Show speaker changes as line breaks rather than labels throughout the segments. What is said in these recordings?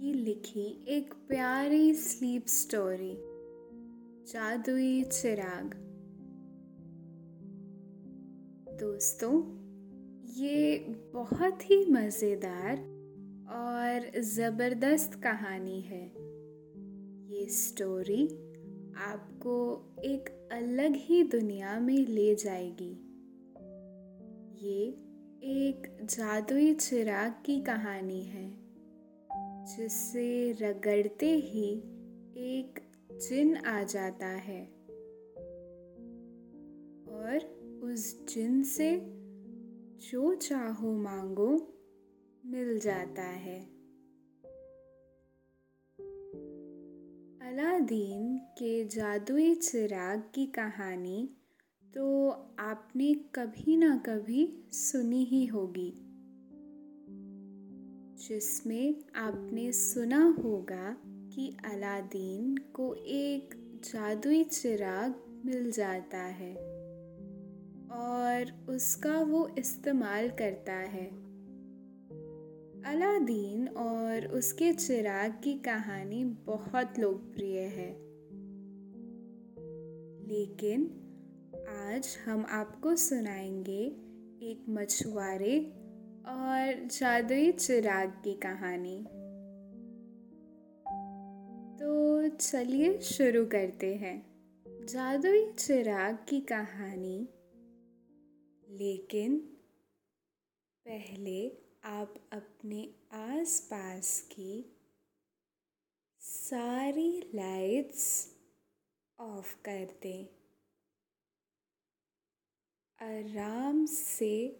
की लिखी एक प्यारी स्लीप स्टोरी जादुई चिराग। दोस्तों, ये बहुत ही मज़ेदार और ज़बरदस्त कहानी है। ये स्टोरी आपको एक अलग ही दुनिया में ले जाएगी। ये एक जादुई चिराग की कहानी है। जिसे रगड़ते ही एक जिन आ जाता है। और उस जिन से जो चाहो मांगो, मिल जाता है। अलादीन के जादुई चिराग की कहानी तो आपने कभी ना कभी सुनी ही होगी। जिसमें आपने सुना होगा कि अलादीन को एक जादुई चिराग मिल जाता है और उसका वो इस्तेमाल करता है। अलादीन और उसके चिराग की कहानी बहुत लोकप्रिय है। लेकिन आज हम आपको सुनाएँगे एक मछुआरे और जादुई चिराग की कहानी। तो चलिए शुरू करते हैं। जादुई चिराग की कहानी। लेकिन पहले आप अपने आसपास की सारी लाइट्स ऑफ़ कर दें। आराम से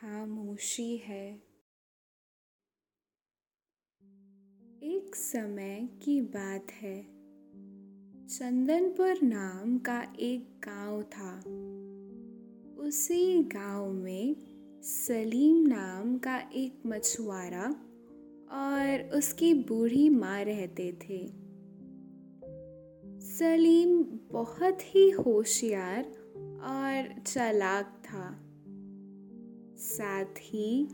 खामोशी है। एक समय की बात है। चंदनपुर नाम का एक गाँव था। उसी गाँव में सलीम नाम का एक मछुआरा और उसकी बूढ़ी माँ रहते थे। सलीम बहुत ही होशियार और चालाक था। साथ ही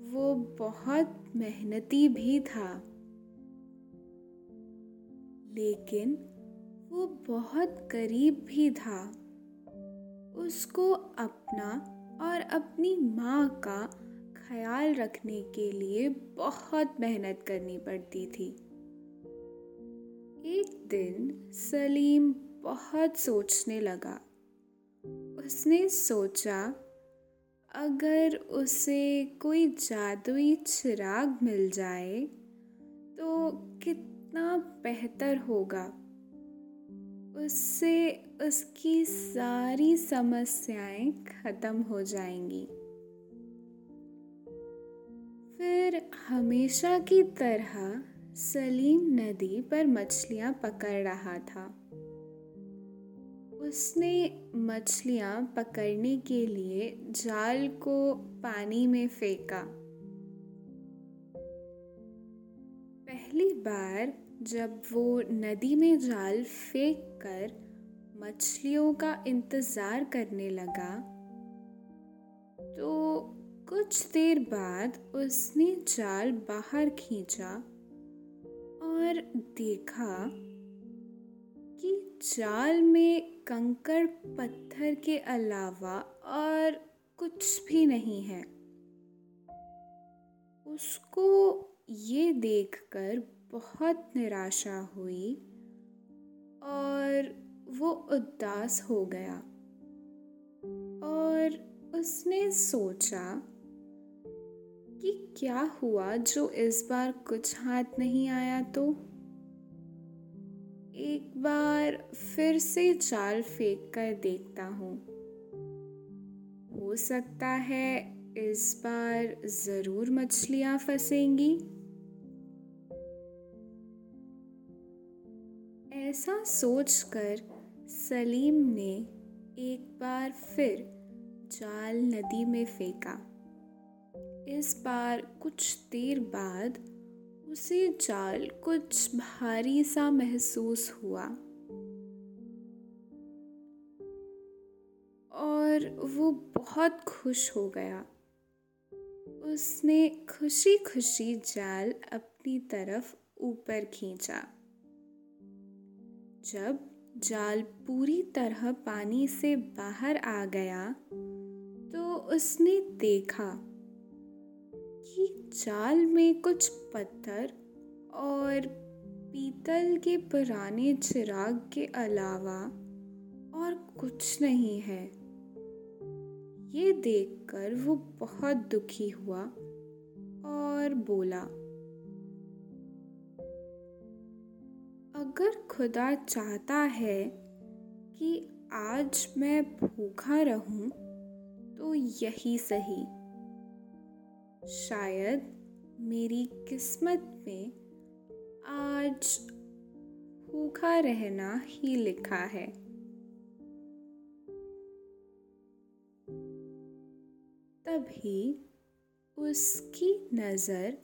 वो बहुत मेहनती भी था। लेकिन वो बहुत गरीब भी था। उसको अपना और अपनी माँ का ख्याल रखने के लिए बहुत मेहनत करनी पड़ती थी। एक दिन सलीम बहुत सोचने लगा। उसने सोचा अगर उसे कोई जादुई चिराग मिल जाए तो कितना बेहतर होगा। उससे उसकी सारी समस्याएँ खत्म हो जाएँगी। फिर हमेशा की तरह सलीम नदी पर मछलियाँ पकड़ रहा था। उसने मछलियाँ पकड़ने के लिए जाल को पानी में फेंका। पहली बार जब वो नदी में जाल फेंक कर मछलियों का इंतज़ार करने लगा तो कुछ देर बाद उसने जाल बाहर खींचा और देखा कि जाल में कंकड़ पत्थर के अलावा और कुछ भी नहीं है। उसको ये देखकर बहुत निराशा हुई और वो उदास हो गया और उसने सोचा कि क्या हुआ जो इस बार कुछ हाथ नहीं आया तो? एक बार फिर से चाल फेंक कर देखता हूँ। हो सकता है इस बार ज़रूर मछलियाँ फंसेंगी। ऐसा सोचकर सलीम ने एक बार फिर जाल नदी में फेंका। इस बार कुछ देर बाद उसे जाल कुछ भारी सा महसूस हुआ। और वो बहुत खुश हो गया। उसने खुशी खुशी जाल अपनी तरफ़ ऊपर खींचा। जब जाल पूरी तरह पानी से बाहर आ गया तो उसने देखा कि जाल में कुछ पत्थर और पीतल के पुराने चिराग के अलावा और कुछ नहीं है। ये देखकर वो बहुत दुखी हुआ और बोला, अगर खुदा चाहता है कि आज मैं भूखा रहूँ तो यही सही। शायद मेरी किस्मत में आज भूखा रहना ही लिखा है। तभी उसकी नज़र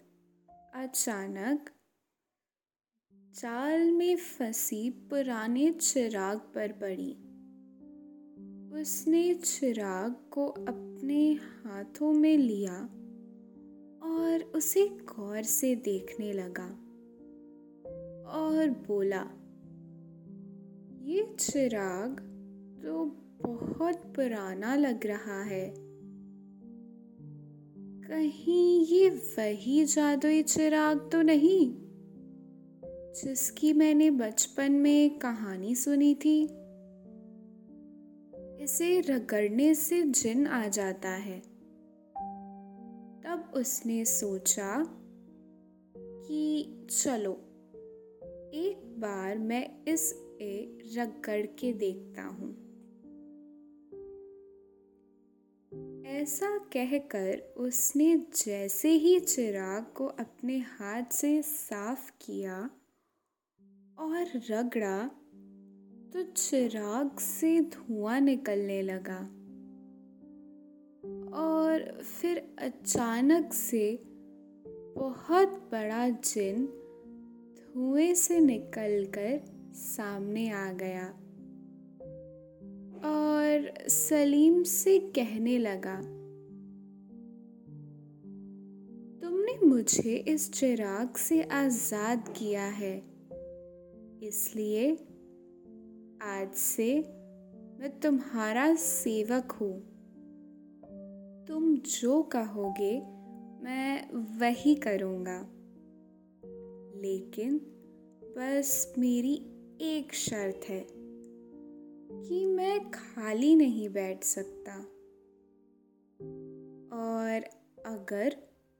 अचानक जाल में फंसी पुराने चिराग पर पड़ी। उसने चिराग को अपने हाथों में लिया और उसे गौर से देखने लगा और बोला, ये चिराग तो बहुत पुराना लग रहा है। कहीं ये वही जादुई चिराग तो नहीं, जिसकी मैंने बचपन में कहानी सुनी थी? इसे रगड़ने से जिन आ जाता है। उसने सोचा कि चलो, एक बार मैं इस ए रगड़ के देखता हूँ। ऐसा कहकर उसने जैसे ही चिराग को अपने हाथ से साफ़ किया और रगड़ा तो चिराग से धुआँ निकलने लगा। और फिर अचानक से बहुत बड़ा जिन धुएँ से निकलकर सामने आ गया और सलीम से कहने लगा, तुमने मुझे इस चिराग से आज़ाद किया है, इसलिए आज से मैं तुम्हारा सेवक हूँ। तुम जो कहोगे, मैं वही करूँगा। लेकिन बस मेरी एक शर्त है कि मैं खाली नहीं बैठ सकता। और अगर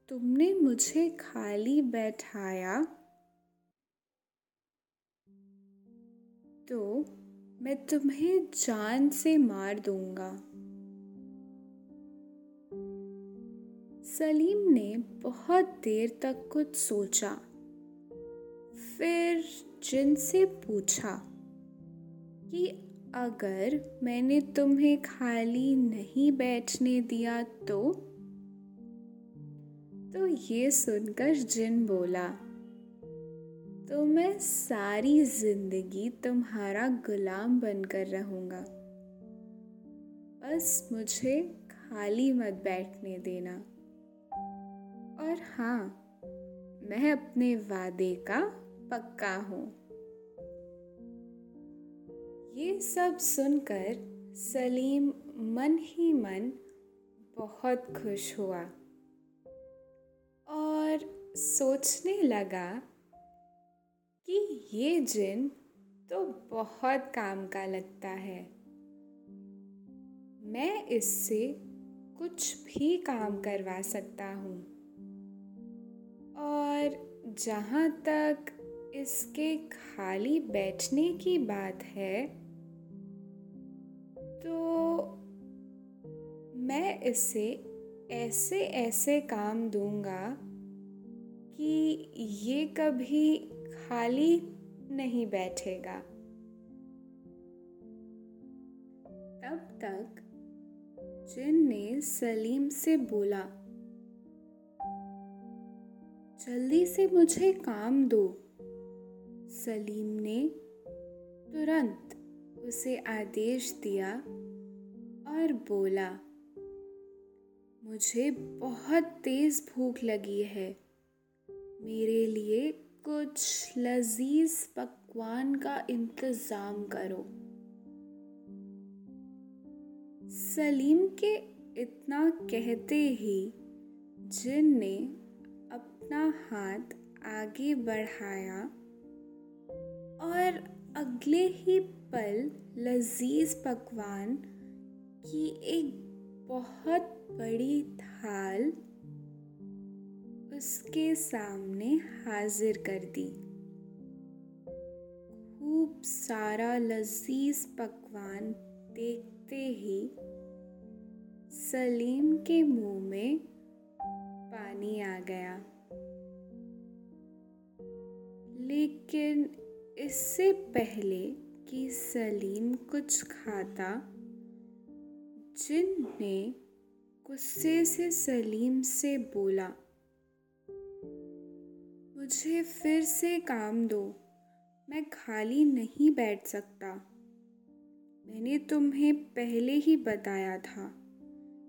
तुमने मुझे खाली बैठाया तो मैं तुम्हें जान से मार दूँगा। सलीम ने बहुत देर तक कुछ सोचा। फिर जिन से पूछा कि अगर मैंने तुम्हें खाली नहीं बैठने दिया तो? तो ये सुनकर जिन बोला तो मैं सारी ज़िंदगी तुम्हारा गुलाम बनकर रहूँगा। बस मुझे खाली मत बैठने देना। और हाँ मैं अपने वादे का पक्का हूँ। ये सब सुनकर सलीम मन ही मन बहुत खुश हुआ और सोचने लगा कि ये जिन तो बहुत काम का लगता है। मैं इससे कुछ भी काम करवा सकता हूँ। और जहाँ तक इसके खाली बैठने की बात है तो मैं इसे ऐसे ऐसे काम दूँगा कि ये कभी खाली नहीं बैठेगा। तब तक जिन ने सलीम से बोला जल्दी से मुझे काम दो। सलीम ने तुरंत उसे आदेश दिया और बोला, मुझे बहुत तेज़ भूख लगी है। मेरे लिए कुछ लजीज पकवान का इंतज़ाम करो। सलीम के इतना कहते ही जिन ने अपना हाथ आगे बढ़ाया और अगले ही पल लजीज पकवान की एक बहुत बड़ी थाल उसके सामने हाजिर कर दी। खूब सारा लजीज पकवान देखते ही सलीम के मुँह में पानी आ गया। लेकिन इससे पहले कि सलीम कुछ खाता जिन ने गुस्से से सलीम से बोला, मुझे फिर से काम दो, मैं खाली नहीं बैठ सकता। मैंने तुम्हें पहले ही बताया था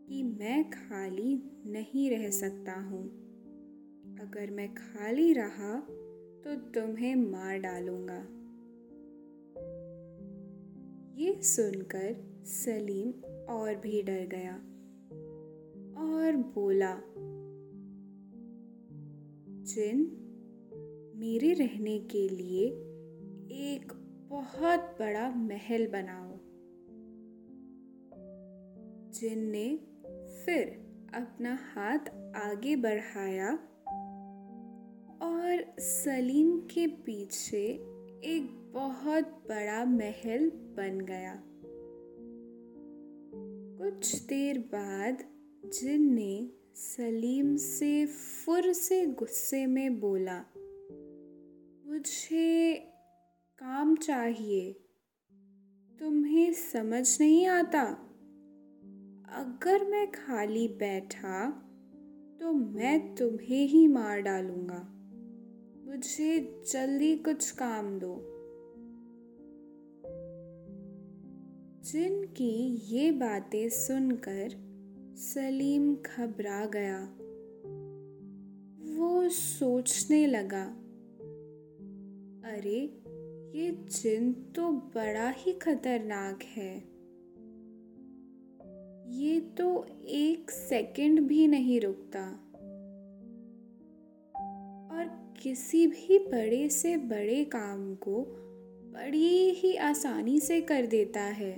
कि मैं खाली नहीं रह सकता हूँ। अगर मैं खाली रहा तो तुम्हें मार डालूँगा। ये सुनकर सलीम और भी डर गया और बोला, जिन मेरे रहने के लिए एक बहुत बड़ा महल बनाओ जिन ने फिर अपना हाथ आगे बढ़ाया सलीम के पीछे एक बहुत बड़ा महल बन गया। कुछ देर बाद जिन ने सलीम से फुर से गुस्से में बोला, मुझे काम चाहिए। तुम्हें समझ नहीं आता? अगर मैं खाली बैठा तो मैं तुम्हें ही मार डालूँगा। मुझे जल्दी कुछ काम दो। जिनकी ये बातें सुनकर सलीम घबरा गया। वो सोचने लगा, अरे, ये जिन तो बड़ा ही खतरनाक है। ये तो एक सेकंड भी नहीं रुकता। किसी भी बड़े से बड़े काम को बड़ी ही आसानी से कर देता है।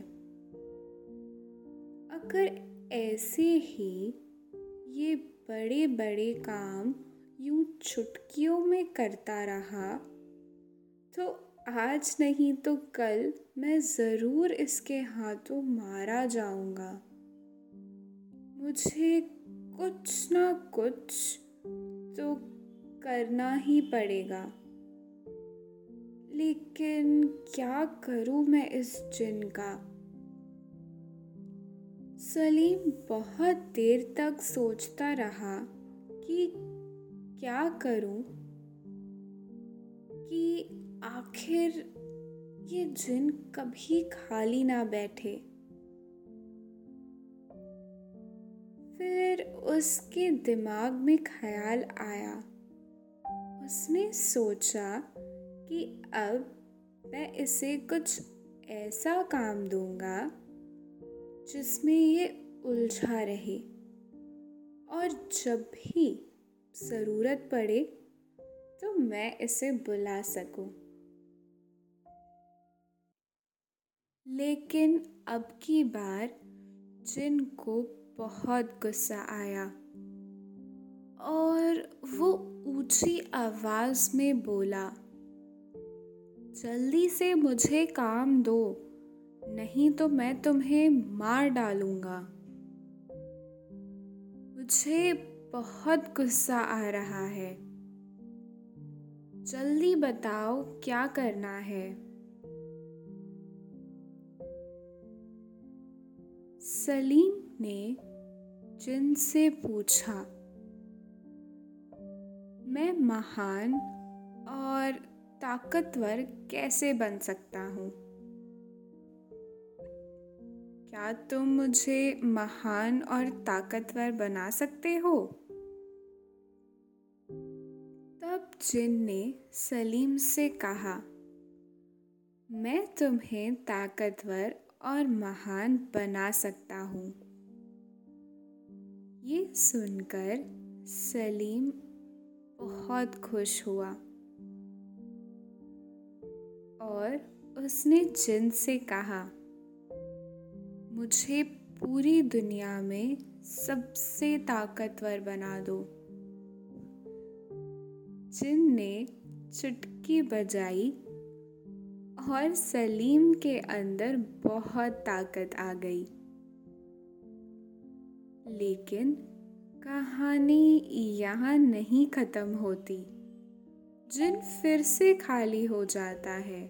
अगर ऐसे ही ये बड़े बड़े काम यूँ चुटकियों में करता रहा तो आज नहीं तो कल मैं ज़रूर इसके हाथों मारा जाऊँगा। मुझे कुछ ना कुछ तो करना ही पड़ेगा। लेकिन क्या करूँ मैं इस जिन का? सलीम बहुत देर तक सोचता रहा कि क्या करूँ? कि आखिर ये जिन कभी खाली ना बैठे। फिर उसके दिमाग में ख्याल आया। उसने सोचा कि अब मैं इसे कुछ ऐसा काम दूँगा जिसमें ये उलझा रहे और जब भी ज़रूरत पड़े तो मैं इसे बुला सकूँ। लेकिन अब की बार जिनको बहुत गुस्सा आया और वो ऊँची आवाज़ में बोला, जल्दी से मुझे काम दो, नहीं तो मैं तुम्हें मार डालूँगा। मुझे बहुत गुस्सा आ रहा है। जल्दी बताओ क्या करना है। सलीम ने जिन से पूछा मैं महान और ताकतवर कैसे बन सकता हूँ? क्या तुम मुझे महान और ताकतवर बना सकते हो? तब जिन ने सलीम से कहा, मैं तुम्हें ताकतवर और महान बना सकता हूँ। ये सुनकर सलीम बहुत खुश हुआ। और उसने जिन से कहा, मुझे पूरी दुनिया में सबसे ताकतवर बना दो। जिन ने चुटकी बजाई और सलीम के अंदर बहुत ताकत आ गई। लेकिन कहानी यहाँ नहीं ख़त्म होती। जिन फिर से खाली हो जाता है।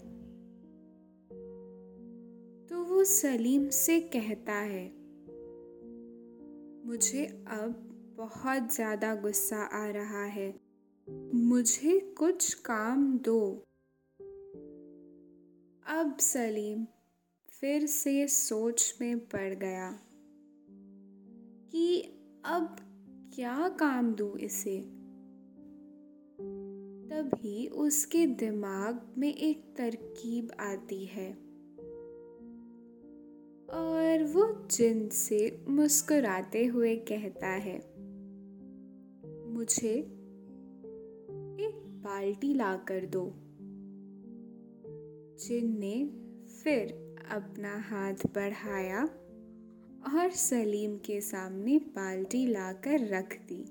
तो वो सलीम से कहता है, मुझे अब बहुत ज़्यादा गुस्सा आ रहा है। मुझे कुछ काम दो। अब सलीम फिर से सोच में पड़ गया कि अब क्या काम दूँ इसे? तभी उसके दिमाग में एक तरकीब आती है। और वो जिन से मुस्कुराते हुए कहता है, मुझे एक बाल्टी ला कर दो। जिन ने फिर अपना हाथ बढ़ाया और सलीम के सामने बाल्टी लाकर रख दी।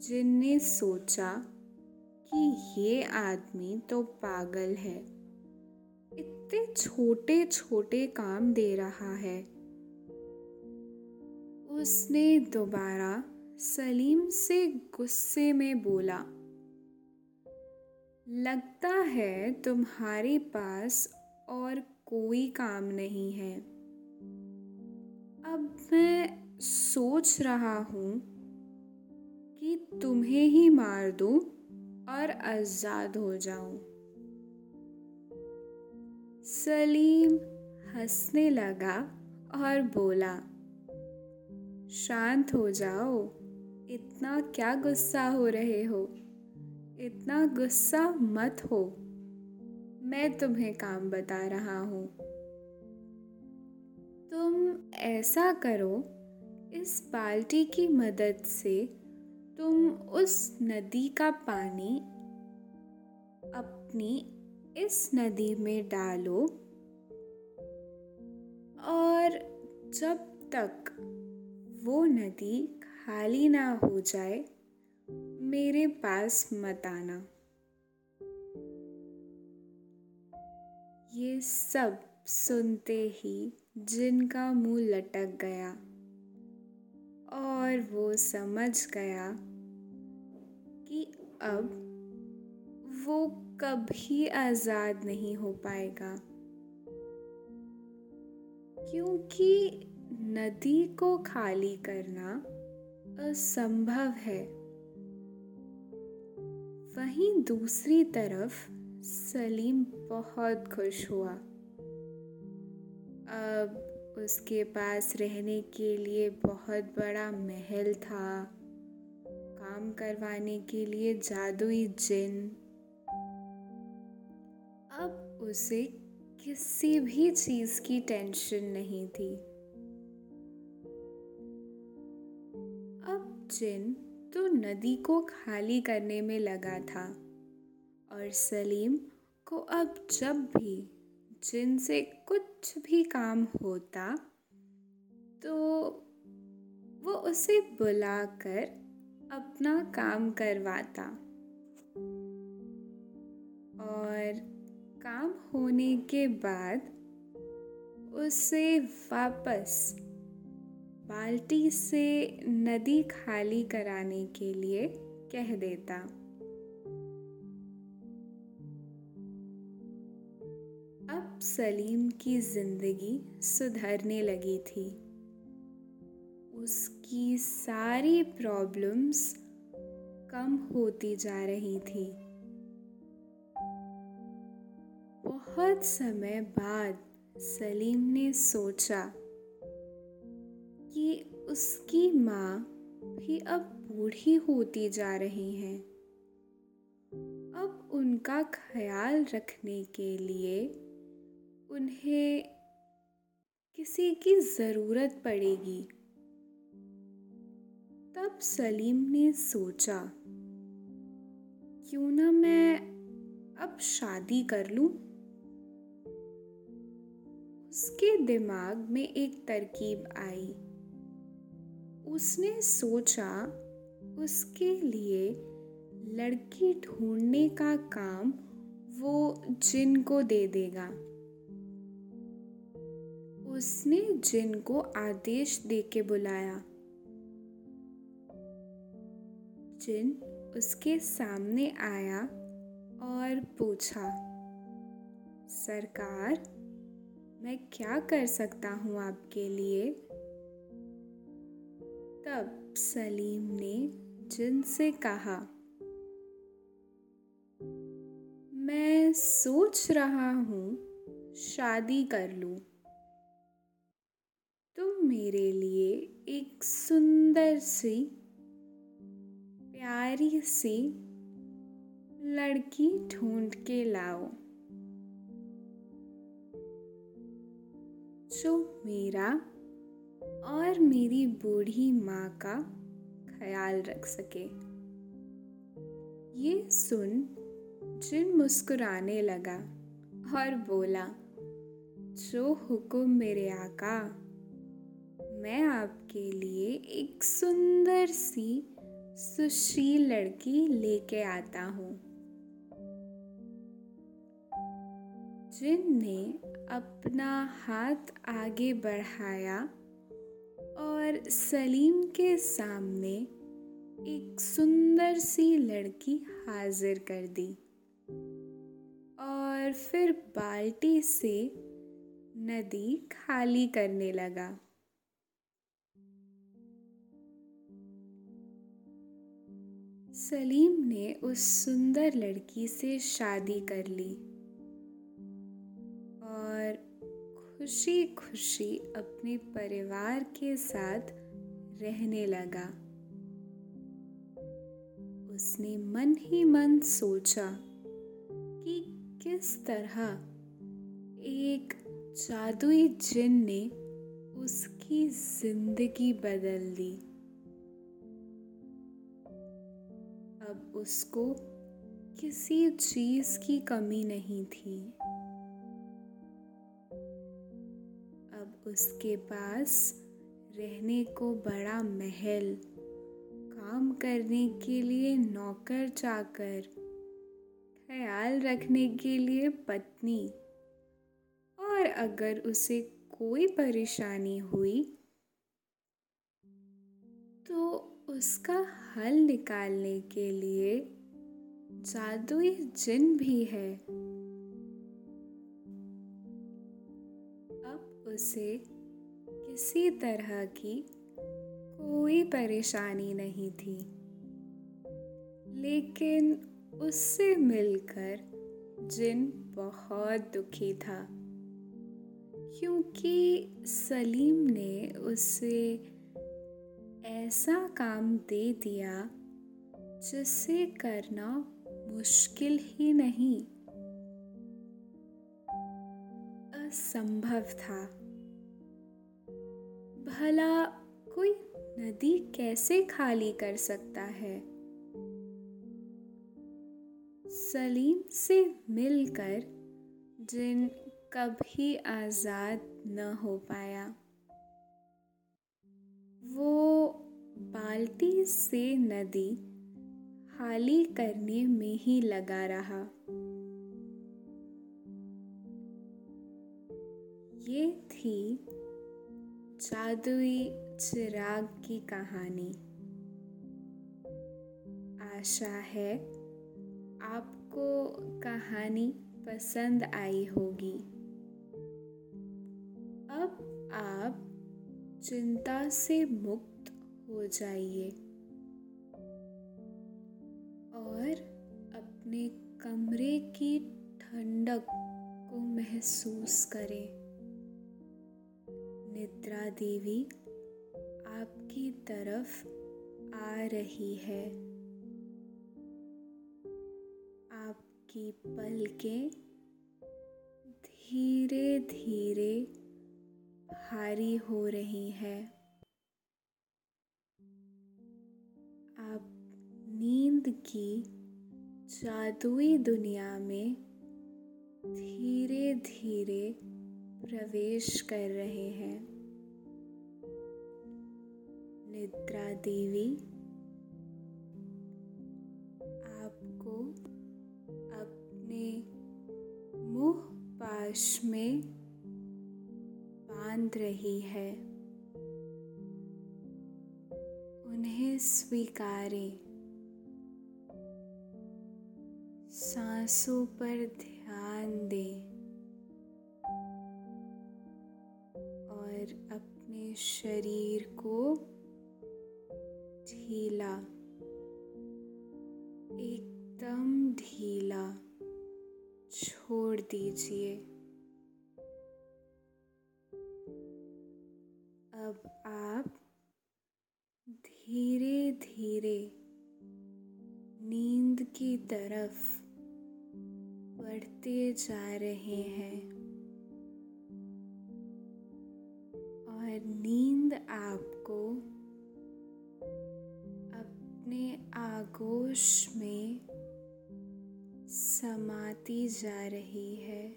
जिनने सोचा कि ये आदमी तो पागल है, इतने छोटे छोटे काम दे रहा है। उसने दोबारा सलीम से गुस्से में बोला, लगता है तुम्हारे पास और कोई काम नहीं है। अब मैं सोच रहा हूँ कि तुम्हें ही मार दूँ और आज़ाद हो जाऊँ। सलीम हंसने लगा और बोला, शांत हो जाओ, इतना क्या गुस्सा हो रहे हो? इतना गुस्सा मत हो। मैं तुम्हें काम बता रहा हूँ। तुम ऐसा करो, इस बाल्टी की मदद से तुम उस नदी का पानी अपनी इस नदी में डालो और जब तक वो नदी खाली ना हो जाए, मेरे पास मत आना। ये सब सुनते ही जिनका मुँह लटक गया और वो समझ गया कि अब वो कभी आज़ाद नहीं हो पाएगा। क्योंकि नदी को खाली करना असंभव है। वहीं दूसरी तरफ़ सलीम बहुत खुश हुआ। अब उसके पास रहने के लिए बहुत बड़ा महल था। काम करवाने के लिए जादुई जिन। अब उसे किसी भी चीज़ की टेंशन नहीं थी। अब जिन तो नदी को खाली करने में लगा था और सलीम को अब जब भी जिनसे कुछ भी काम होता तो वो उसे बुलाकर अपना काम करवाता। और काम होने के बाद उसे वापस बाल्टी से नदी खाली कराने के लिए कह देता। सलीम की ज़िंदगी सुधरने लगी थी। उसकी सारी प्रॉब्लम्स कम होती जा रही थी। बहुत समय बाद सलीम ने सोचा कि उसकी माँ भी अब बूढ़ी होती जा रही हैं। अब उनका ख्याल रखने के लिए उन्हें किसी की ज़रूरत पड़ेगी। तब सलीम ने सोचा, क्यों ना मैं अब शादी कर लूँ? उसके दिमाग में एक तरकीब आई। उसने सोचा, उसके लिए लड़की ढूँढने का काम वो जिन को दे देगा। उसने जिन को आदेश दे के बुलाया। जिन उसके सामने आया और पूछा, सरकार, मैं क्या कर सकता हूँ आपके लिए? तब सलीम ने जिन से कहा, मैं सोच रहा हूँ, शादी कर लूँ। मेरे लिए एक सुंदर सी, प्यारी सी लड़की ढूंढ के लाओ। जो मेरा और मेरी बूढ़ी माँ का ख्याल रख सके। ये सुन जिन मुस्कुराने लगा और बोला, जो हुक्म मेरे आका मैं आपके लिए एक सुंदर सी सुशील लड़की लेके आता हूँ, जिनने अपना हाथ आगे बढ़ाया और सलीम के सामने एक सुंदर सी लड़की हाजिर कर दी और फिर बाल्टी से नदी खाली करने लगा। सलीम ने उस सुंदर लड़की से शादी कर ली और खुशी खुशी अपने परिवार के साथ रहने लगा। उसने मन ही मन सोचा कि किस तरह एक जादुई जिन ने उसकी ज़िंदगी बदल दी। उसको किसी चीज़ की कमी नहीं थी। अब उसके पास रहने को बड़ा महल, काम करने के लिए नौकर चाकर, ख्याल रखने के लिए पत्नी। और अगर उसे कोई परेशानी हुई तो उसका हल निकालने के लिए जादुई जिन भी है। अब उसे किसी तरह की कोई परेशानी नहीं थी। लेकिन उससे मिलकर जिन बहुत दुखी था, क्योंकि सलीम ने उसे ऐसा काम दे दिया जिसे करना मुश्किल ही नहीं। असंभव था। भला कोई नदी कैसे खाली कर सकता है? सलीम से मिलकर जिन कभी आज़ाद न हो पाया, वो बाल्टी से नदी खाली करने में ही लगा रहा। ये थी जादुई चिराग की कहानी। आशा है आपको कहानी पसंद आई होगी। अब आप चिंता से मुक्त हो जाइए। और अपने कमरे की ठंडक को महसूस करें। निद्रा देवी आपकी तरफ़ आ रही है। आपकी पलकें धीरे धीरे भारी हो रही है। आप नींद की जादुई दुनिया में धीरे धीरे प्रवेश कर रहे हैं। निद्रा देवी, आपको अपने मुँह पाश में बाँध रही है। उन्हें स्वीकारें। सांसों पर ध्यान दें और अपने शरीर को ढीला, एकदम ढीला छोड़ दीजिए। तरफ़ बढ़ते जा रहे हैं और नींद आपको अपने आगोश में समाती जा रही है।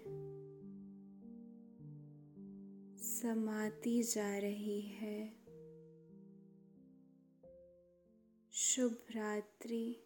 समाती जा रही है। शुभ रात्रि।